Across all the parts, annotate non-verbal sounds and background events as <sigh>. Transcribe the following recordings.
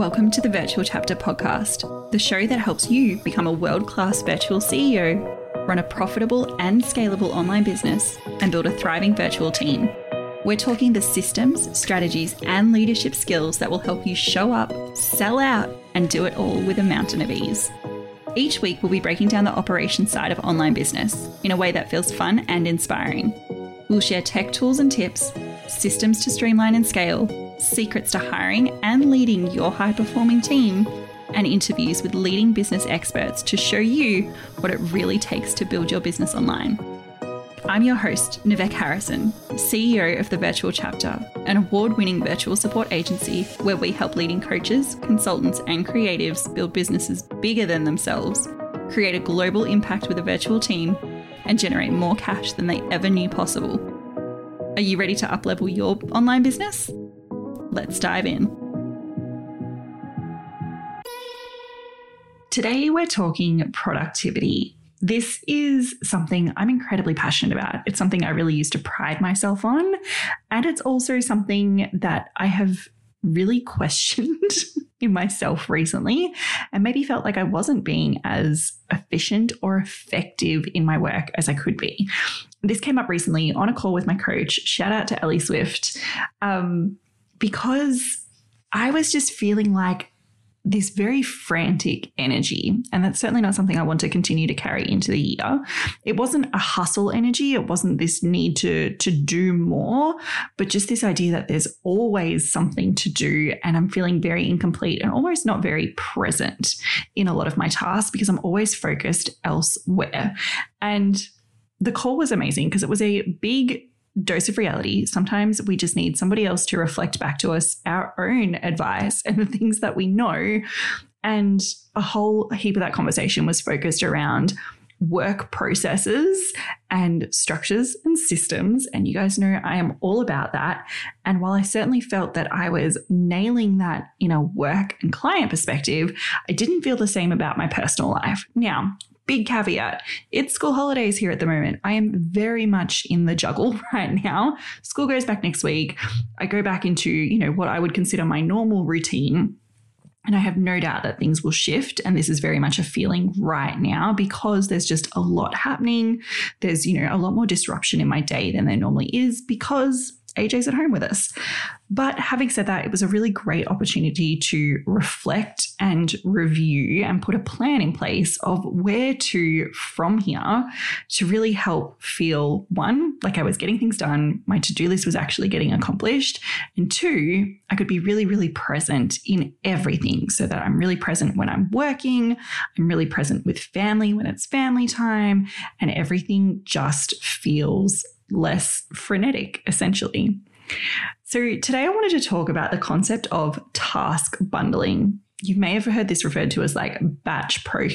Welcome to the Virtual Chapter Podcast, the show that helps you become a world class virtual CEO, run a profitable and scalable online business, and build a thriving virtual team. We're talking the systems, strategies, and leadership skills that will help you show up, sell out, and do it all with a mountain of ease. Each week, we'll be breaking down the operations side of online business in a way that feels fun and inspiring. We'll share tech tools and tips, systems to streamline and scale, secrets to hiring and leading your high performing team, and interviews with leading business experts to show you what it really takes to build your business online. I'm your host, Nivek Harrison, CEO of the Virtual Chapter, an award winning virtual support agency where we help leading coaches, consultants, and creatives build businesses bigger than themselves, create a global impact with a virtual team, and generate more cash than they ever knew possible. Are you ready to uplevel your online business? Let's dive in. Today, we're talking productivity. This is something I'm incredibly passionate about. It's something I really used to pride myself on. And it's also something that I have really <laughs> questioned in myself recently and maybe felt like I wasn't being as efficient or effective in my work as I could be. This came up recently on a call with my coach. Shout out to Ellie Swift. Um, because I was just feeling like this very frantic energy. And that's certainly not something I want to continue to carry into the year. It wasn't a hustle energy. It wasn't this need to, to do more, but just this idea that there's always something to do. And I'm feeling very incomplete and almost not very present in a lot of my tasks because I'm always focused elsewhere. And the call was amazing because it was a big dose of reality. Sometimes we just need somebody else to reflect back to us our own advice and the things that we know. And a whole heap of that conversation was focused around work processes and structures and systems. And you guys know I am all about that. And while I certainly felt that I was nailing that in a work and client perspective, I didn't feel the same about my personal life. Now, big caveat it's school holidays here at the moment. I am very much in the juggle <laughs> right now. School goes back next week. I go back into, you know, what I would consider my normal routine. And I have no doubt that things will shift. And this is very much a feeling right now because there's just a lot happening. There's, you know, a lot more disruption in my day than there normally is because AJ's at home with us. But having said that, it was a really great opportunity to reflect and review and put a plan in place of where to from here to really help feel one, like I was getting things done, my to do list was actually getting accomplished, and two, I could be really, really present in everything so that I'm really present when I'm working, I'm really present with family when it's family time, and everything just feels less frenetic, essentially. So, today I wanted to talk about the concept of task bundling. You may have heard this referred to as like batch pro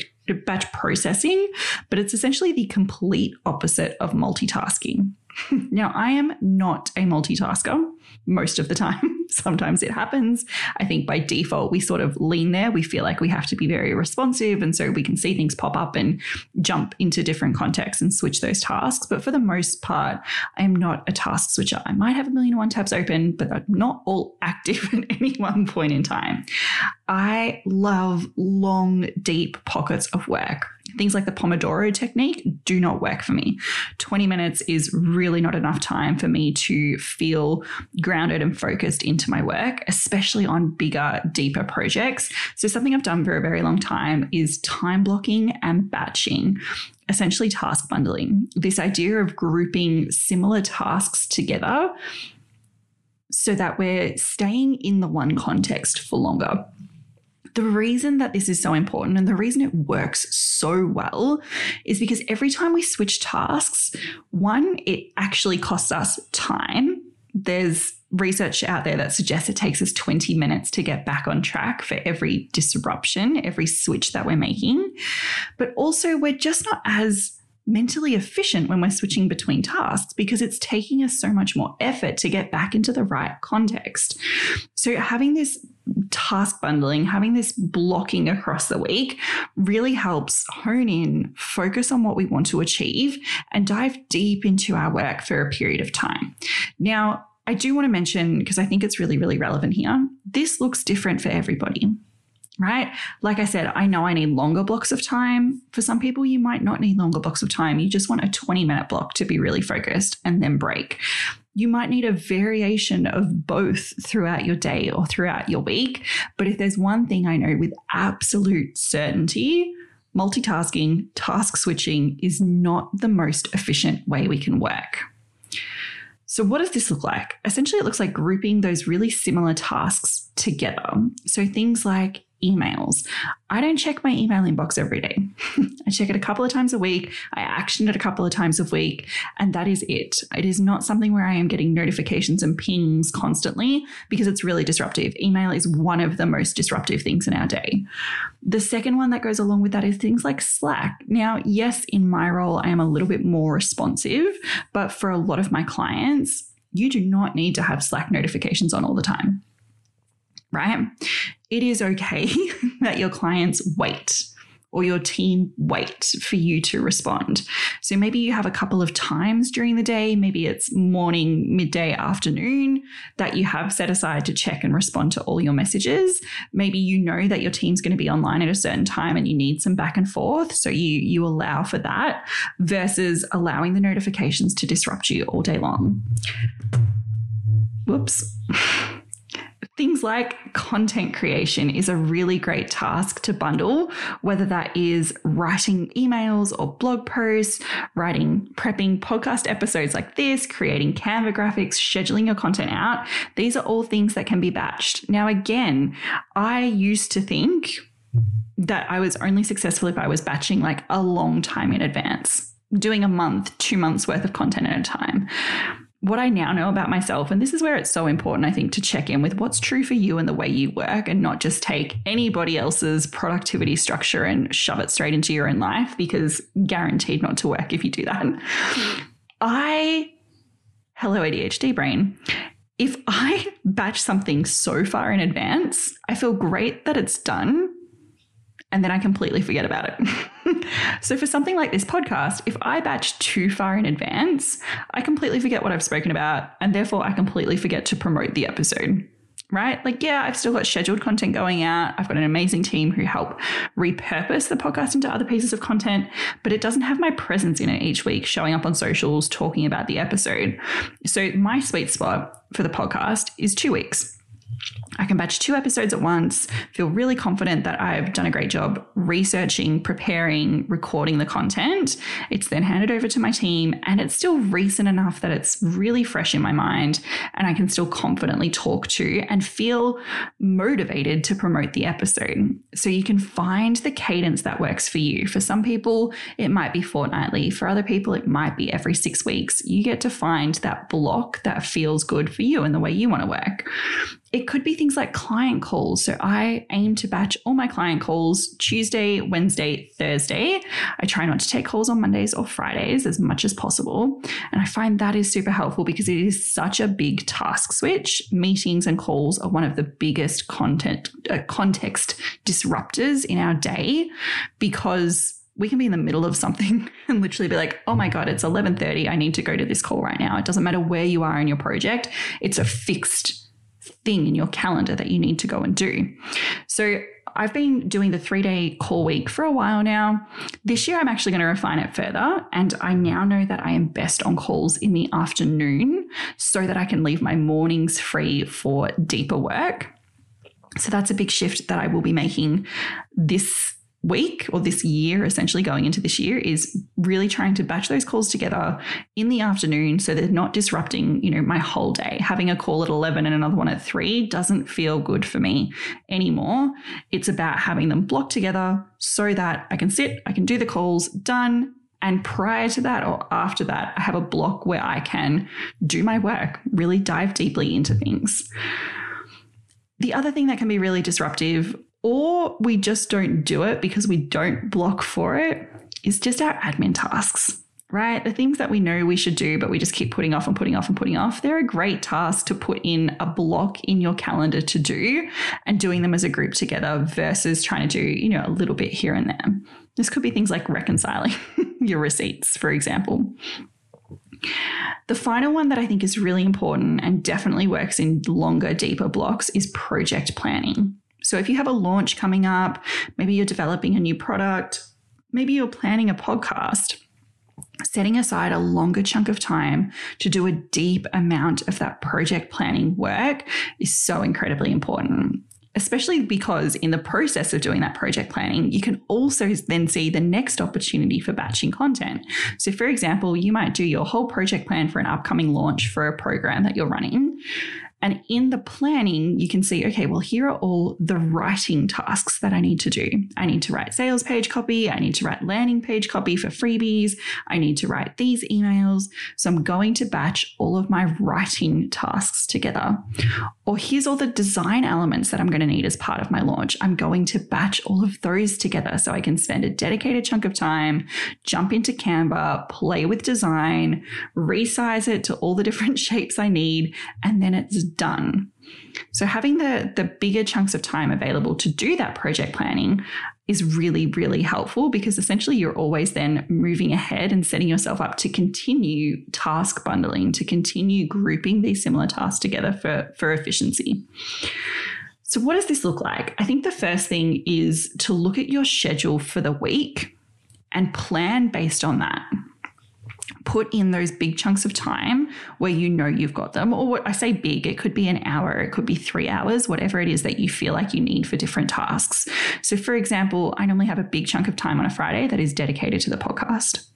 batch processing, but it's essentially the complete opposite of multitasking. <laughs> now, I am not a multitasker most of the time. <laughs> Sometimes it happens. I think by default, we sort of lean there. We feel like we have to be very responsive. And so we can see things pop up and jump into different contexts and switch those tasks. But for the most part, I am not a task switcher. I might have a million and one tabs open, but they're not all <laughs> active at any one point in time. I love long, deep pockets of work. Things like the Pomodoro technique do not work for me. 20 minutes is really not enough time for me to feel grounded and focused into my work, especially on bigger, deeper projects. So, something I've done for a very long time is time blocking and batching essentially task bundling. This idea of grouping similar tasks together so that we're staying in the one context for longer. The reason that this is so important and the reason it works so well is because every time we switch tasks, one, it actually costs us time. There's research out there that suggests it takes us 20 minutes to get back on track for every disruption, every switch that we're making. But also, we're just not as mentally efficient when we're switching between tasks because it's taking us so much more effort to get back into the right context. So, having this task bundling, having this blocking across the week really helps hone in, focus on what we want to achieve, and dive deep into our work for a period of time. Now, I do want to mention, because I think it's really, really relevant here, this looks different for everybody right? Like I said, I know I need longer blocks of time. For some people, you might not need longer blocks of time. You just want a 20 minute block to be really focused and then break. You might need a variation of both throughout your day or throughout your week. But if there's one thing I know with absolute certainty, multitasking, task switching is not the most efficient way we can work. So, what does this look like? Essentially, it looks like grouping those really similar tasks together. So, things like emails. I don't check my email inbox every day. <laughs> I check it a couple of times a week. I action it a couple of times a week, and that is it. It is not something where I am getting notifications and pings constantly because it's really disruptive. Email is one of the most disruptive things in our day. The second one that goes along with that is things like Slack. Now, yes, in my role, I am a little bit more responsive, but for a lot of my clients, you do not need to have Slack notifications on all the time right? It is okay <laughs> that your clients wait or your team wait for you to respond. So maybe you have a couple of times during the day, maybe it's morning, midday, afternoon that you have set aside to check and respond to all your messages. Maybe you know that your team's going to be online at a certain time and you need some back and forth, so you you allow for that versus allowing the notifications to disrupt you all day long. Whoops. <laughs> Things like content creation is a really great task to bundle, whether that is writing emails or blog posts, writing, prepping podcast episodes like this, creating Canva graphics, scheduling your content out. These are all things that can be batched. Now, again, I used to think that I was only successful if I was batching like a long time in advance, doing a month, two months worth of content at a time what I now know about myself, and this is where it's so important, I think, to check in with what's true for you and the way you work and not just take anybody else's productivity structure and shove it straight into your own life because guaranteed not to work if you do that. I, hello, ADHD brain. If I <laughs> batch something so far in advance, I feel great that it's done and then I completely forget about it. <laughs> so, for something like this podcast, if I batch too far in advance, I completely forget what I've spoken about, and therefore I completely forget to promote the episode. Right? Like, yeah, I've still got scheduled content going out. I've got an amazing team who help repurpose the podcast into other pieces of content, but it doesn't have my presence in it each week, showing up on socials, talking about the episode. So, my sweet spot for the podcast is two weeks. I can batch two episodes at once, feel really confident that I've done a great job researching, preparing, recording the content. It's then handed over to my team, and it's still recent enough that it's really fresh in my mind, and I can still confidently talk to and feel motivated to promote the episode. So you can find the cadence that works for you. For some people, it might be fortnightly, for other people, it might be every six weeks. You get to find that block that feels good for you and the way you want to work. It could be things like client calls. So I aim to batch all my client calls Tuesday, Wednesday, Thursday. I try not to take calls on Mondays or Fridays as much as possible. And I find that is super helpful because it is such a big task switch. Meetings and calls are one of the biggest content uh, context disruptors in our day because we can be in the middle of something <laughs> and literally be like, "Oh my god, it's 11:30. I need to go to this call right now." It doesn't matter where you are in your project. It's a fixed thing in your calendar that you need to go and do. So I've been doing the three day call week for a while now. This year, I'm actually going to refine it further. And I now know that I am best on calls in the afternoon so that I can leave my mornings free for deeper work. So that's a big shift that I will be making this week or this year, essentially going into this year, is really trying to batch those calls together in the afternoon so they're not disrupting, you know, my whole day. Having a call at 11 and another one at 3 doesn't feel good for me anymore. It's about having them blocked together so that I can sit, I can do the calls, done, and prior to that or after that, I have a block where I can do my work, really dive deeply into things. The other thing that can be really disruptive or we just don't do it because we don't block for it, is just our admin tasks, right? The things that we know we should do, but we just keep putting off and putting off and putting off. They're a great task to put in a block in your calendar to do and doing them as a group together versus trying to do, you know, a little bit here and there. This could be things like reconciling <laughs> your receipts, for example. The final one that I think is really important and definitely works in longer, deeper blocks is project planning. So if you have a launch coming up, maybe you're developing a new product, maybe you're planning a podcast, setting aside a longer chunk of time to do a deep amount of that project planning work is so incredibly important especially because in the process of doing that project planning, you can also then see the next opportunity for batching content. So, for example, you might do your whole project plan for an upcoming launch for a program that you're running. And in the planning, you can see, okay, well, here are all the writing tasks that I need to do. I need to write sales page copy. I need to write landing page copy for freebies. I need to write these emails. So I'm going to batch all of my writing tasks together. Or here's all the design elements that I'm going to need as part of my launch. I'm going to batch all of those together so I can spend a dedicated chunk of time, jump into Canva, play with design, resize it to all the different <laughs> shapes I need, and then it's done. So having the the bigger chunks of time available to do that project planning is really really helpful because essentially you're always then moving ahead and setting yourself up to continue task bundling to continue grouping these similar tasks together for for efficiency. So what does this look like? I think the first thing is to look at your schedule for the week and plan based on that put in those big chunks of time where you know you've got them. Or what I say big, it could be an hour, it could be three hours, whatever it is that you feel like you need for different tasks. So, for example, I normally have a big chunk of time on a Friday that is dedicated to the podcast.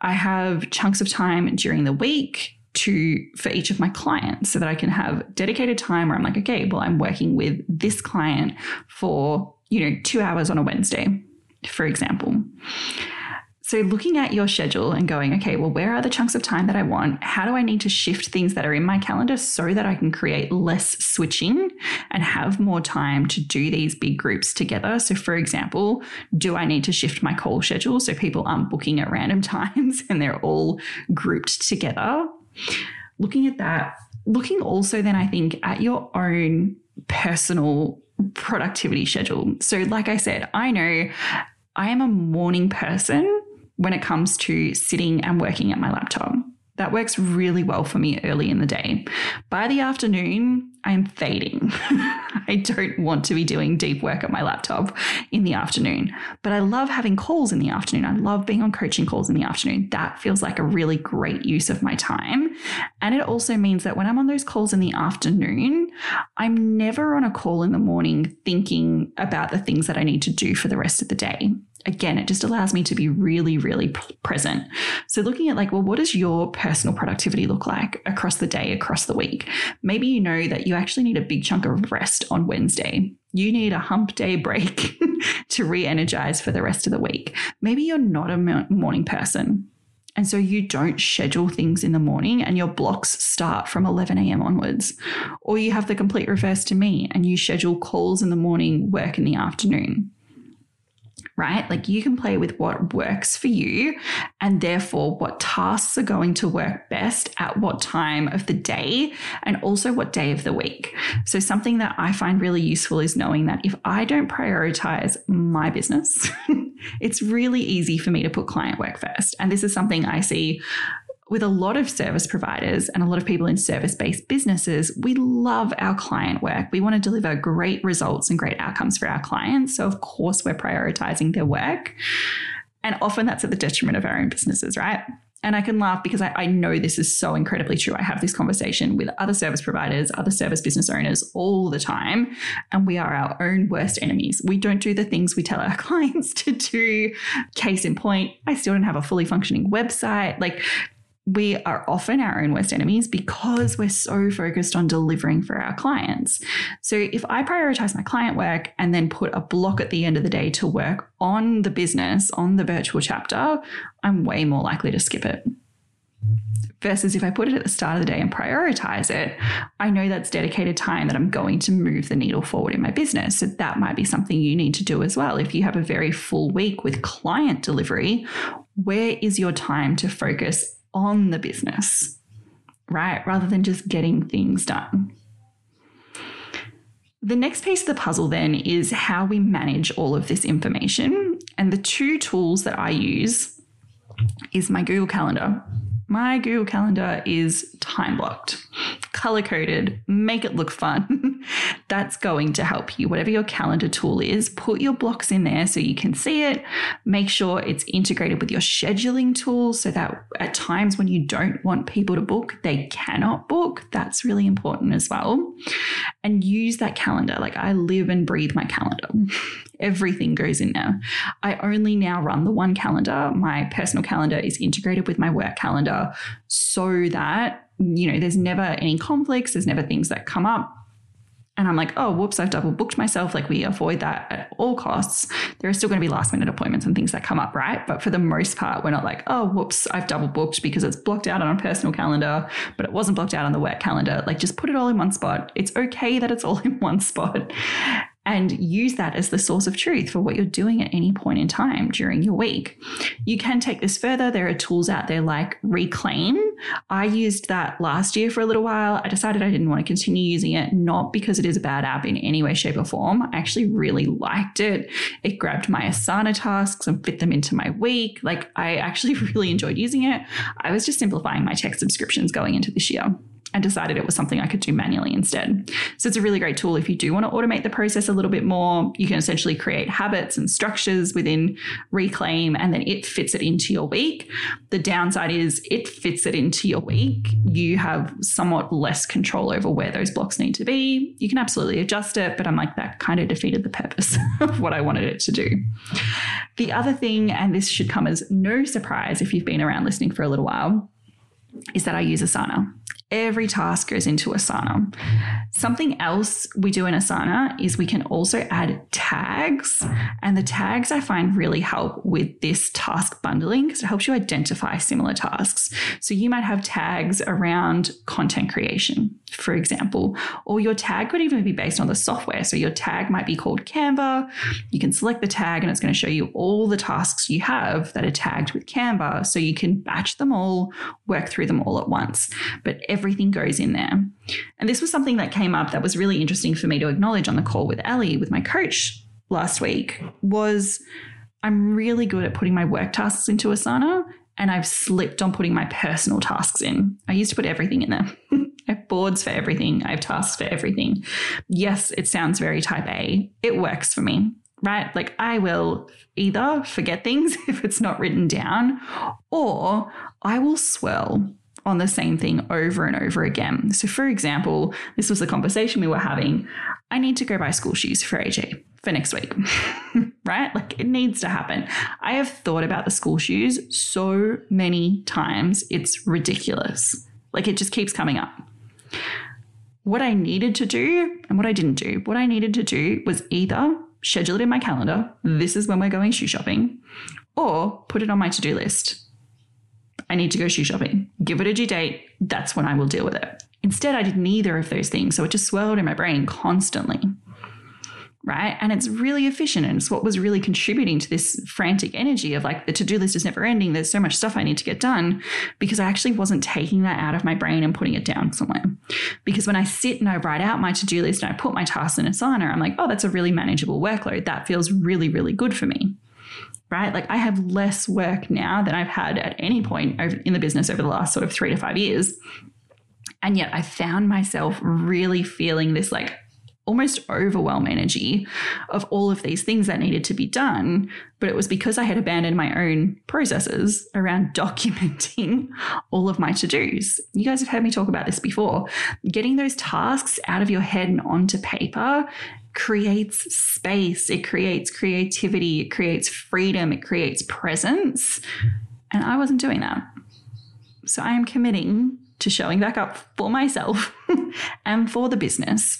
I have chunks of time during the week to for each of my clients so that I can have dedicated time where I'm like, okay, well, I'm working with this client for, you know, two hours on a Wednesday, for example. So, looking at your schedule and going, okay, well, where are the chunks of time that I want? How do I need to shift things that are in my calendar so that I can create less switching and have more time to do these big groups together? So, for example, do I need to shift my call schedule so people aren't booking at random <laughs> times and they're all grouped together? Looking at that, looking also then, I think, at your own personal productivity schedule. So, like I said, I know I am a morning person when it comes to sitting and working at my laptop. That works really well for me early in the day. By the afternoon, I'm fading. <laughs> I don't want to be doing deep work at my laptop in the afternoon, but I love having calls in the afternoon. I love being on coaching calls in the afternoon. That feels like a really great use of my time. And it also means that when I'm on those calls in the afternoon, I'm never on a call in the morning thinking about the things that I need to do for the rest of the day again, it just allows me to be really, really present. So, looking at like, well, what does your personal productivity look like across the day, across the week? Maybe you know that you actually need a big chunk of rest on Wednesday. You need a hump day <laughs> break to re energize for the rest of the week. Maybe you're not a morning person. And so you don't schedule things in the morning and your blocks start from 11 a.m. onwards. Or you have the complete reverse to me and you schedule calls in the morning, work in the afternoon right? Like you can play with what works for you and therefore what tasks are going to work best at what time of the day and also what day of the week. So, something that I find really useful is knowing that if I don't prioritize my business, <laughs> it's really easy for me to put client work first. And this is something I see with a lot of service providers and a lot of people in service based businesses, we love our client work. We want to deliver great results and great outcomes for our clients. So, of course, we're prioritizing their work. And often that's at the detriment of our own businesses, right? And I can laugh because I, I, know this is so incredibly true. I have this conversation with other service providers, other service business owners all the time. And we are our own worst enemies. We don't do the things we tell our <laughs> clients to do. Case in point, I still don't have a fully functioning website. Like we are often our own worst enemies because we're so focused on delivering for our clients. So, if I prioritize my client work and then put a block at the end of the day to work on the business, on the virtual chapter, I'm way more likely to skip it. Versus if I put it at the start of the day and prioritize it, I know that's dedicated time that I'm going to move the needle forward in my business. So that might be something you need to do as well. If you have a very full week with client delivery, where is your time to focus on the business, right? Rather than just getting things done. The next piece of the puzzle then is how we manage all of this information. And the two tools that I use is my Google Calendar my Google Calendar is time blocked, color coded, make it look fun. <laughs> That's going to help you. Whatever your calendar tool is, put your blocks in there so you can see it. Make sure it's integrated with your scheduling tools so that at times when you don't want people to book, they cannot book. That's really important as well. And use that calendar. Like I live and breathe my calendar. <laughs> Everything goes in there. I only now run the one calendar. My personal calendar is integrated with my work calendar so that, you know, there's never any conflicts, there's never things that come up. And I'm like, oh, whoops, I've double booked myself. Like, we avoid that at all costs. There are still going to be last minute appointments and things that come up, right? But for the most part, we're not like, oh, whoops, I've double booked because it's blocked out on a personal calendar, but it wasn't blocked out on the work calendar. Like, just put it all in one spot. It's okay that it's all <laughs> in one spot and use that as the source of truth for what you're doing at any point in time during your week. You can take this further. There are tools out there like Reclaim. I used that last year for a little while. I decided I didn't want to continue using it, not because it is a bad app in any way, shape, or form. I actually really liked it. It grabbed my Asana tasks and fit them into my week. Like, I actually <laughs> really enjoyed using it. I was just simplifying my tech subscriptions going into this year and decided it was something I could do manually instead. So it's a really great tool if you do want to automate the process a little bit more. You can essentially create habits and structures within Reclaim and then it fits it into your week. The downside is it fits it into your week. You have somewhat less control over where those blocks need to be. You can absolutely adjust it, but I'm like, that kind of defeated the purpose <laughs> of what I wanted it to do. The other thing, and this should come as no surprise if you've been around listening for a little while, is that I use Asana. Every task goes into Asana. Something else we do in Asana is we can also add tags. And the tags I find really help with this task bundling because it helps you identify similar tasks. So you might have tags around content creation, for example, or your tag could even be based on the software. So your tag might be called Canva. You can select the tag and it's going to show you all the tasks you have that are tagged with Canva. So you can batch them all, work through them all at once. But everything goes in there. And this was something that came up that was really interesting for me to acknowledge on the call with Ellie, with my coach last week, was I'm really good at putting my work tasks into Asana and I've slipped on putting my personal tasks in. I used to put everything in there. <laughs> I have boards for everything. I have tasks for everything. Yes, it sounds very type A. It works for me, right? Like I will either forget things <laughs> if it's not written down, or I will swirl on the same thing over and over again. So, for example, this was the conversation we were having. I need to go buy school shoes for AJ for next week, <laughs> right? Like it needs to happen. I have thought about the school shoes so many times, it's ridiculous. Like it just keeps coming up. What I needed to do and what I didn't do, what I needed to do was either schedule it in my calendar, this is when we're going shoe shopping, or put it on my to do list I need to go shoe shopping. Give it a due date. That's when I will deal with it. Instead, I did neither of those things. So it just swirled in my brain constantly. Right. And it's really efficient. And it's what was really contributing to this frantic energy of like the to do list is never ending. There's so much stuff I need to get done because I actually wasn't taking that out of my brain and putting it down somewhere. Because when I sit and I write out my to do list and I put my tasks in Asana, I'm like, oh, that's a really manageable workload. That feels really, really good for me right? Like I have less work now than I've had at any point in the business over the last sort of three to five years. And yet I found myself really feeling this like almost overwhelm energy of all of these things that needed to be done. But it was because I had abandoned my own processes around <laughs> documenting all of my to dos. You guys have heard me talk about this before. Getting those tasks out of your head and onto paper creates space, it creates creativity, it creates freedom, it creates presence. And I wasn't doing that. So I am committing to showing back up for myself <laughs> and for the business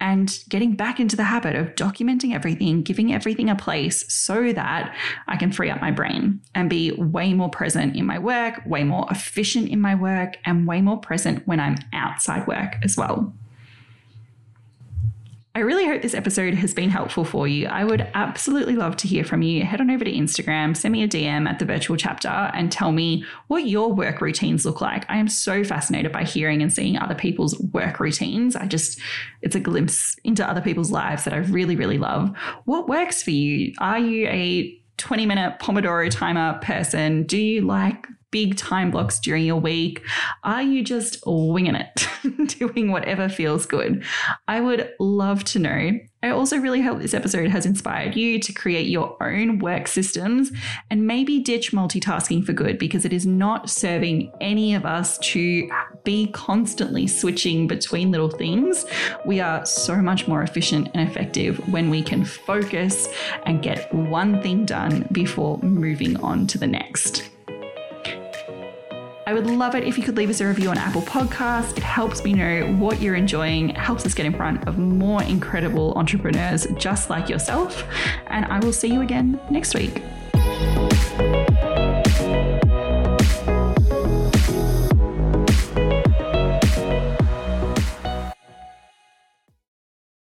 and getting back into the habit of documenting everything, giving everything a place so that I can free up my brain and be way more present in my work, way more efficient in my work, and way more present when I'm outside work as well. I really hope this episode has been helpful for you. I would absolutely love to hear from you. Head on over to Instagram, send me a DM at the virtual chapter, and tell me what your work routines look like. I am so fascinated by hearing and seeing other people's work routines. I just, it's a glimpse into other people's lives that I really, really love. What works for you? Are you a 20 minute Pomodoro timer person? Do you like big time blocks during your week? Are you just winging it, <laughs> doing whatever feels good? I would love to know. I also really hope this episode has inspired you to create your own work systems and maybe ditch multitasking for good because it is not serving any of us to be constantly switching between little things. We are so much more efficient and effective when we can focus and get one thing done before moving on to the next. I would love it if you could leave us a review on Apple Podcasts. It helps me know what you're enjoying, helps us get in front of more incredible entrepreneurs just like yourself. And I will see you again next week.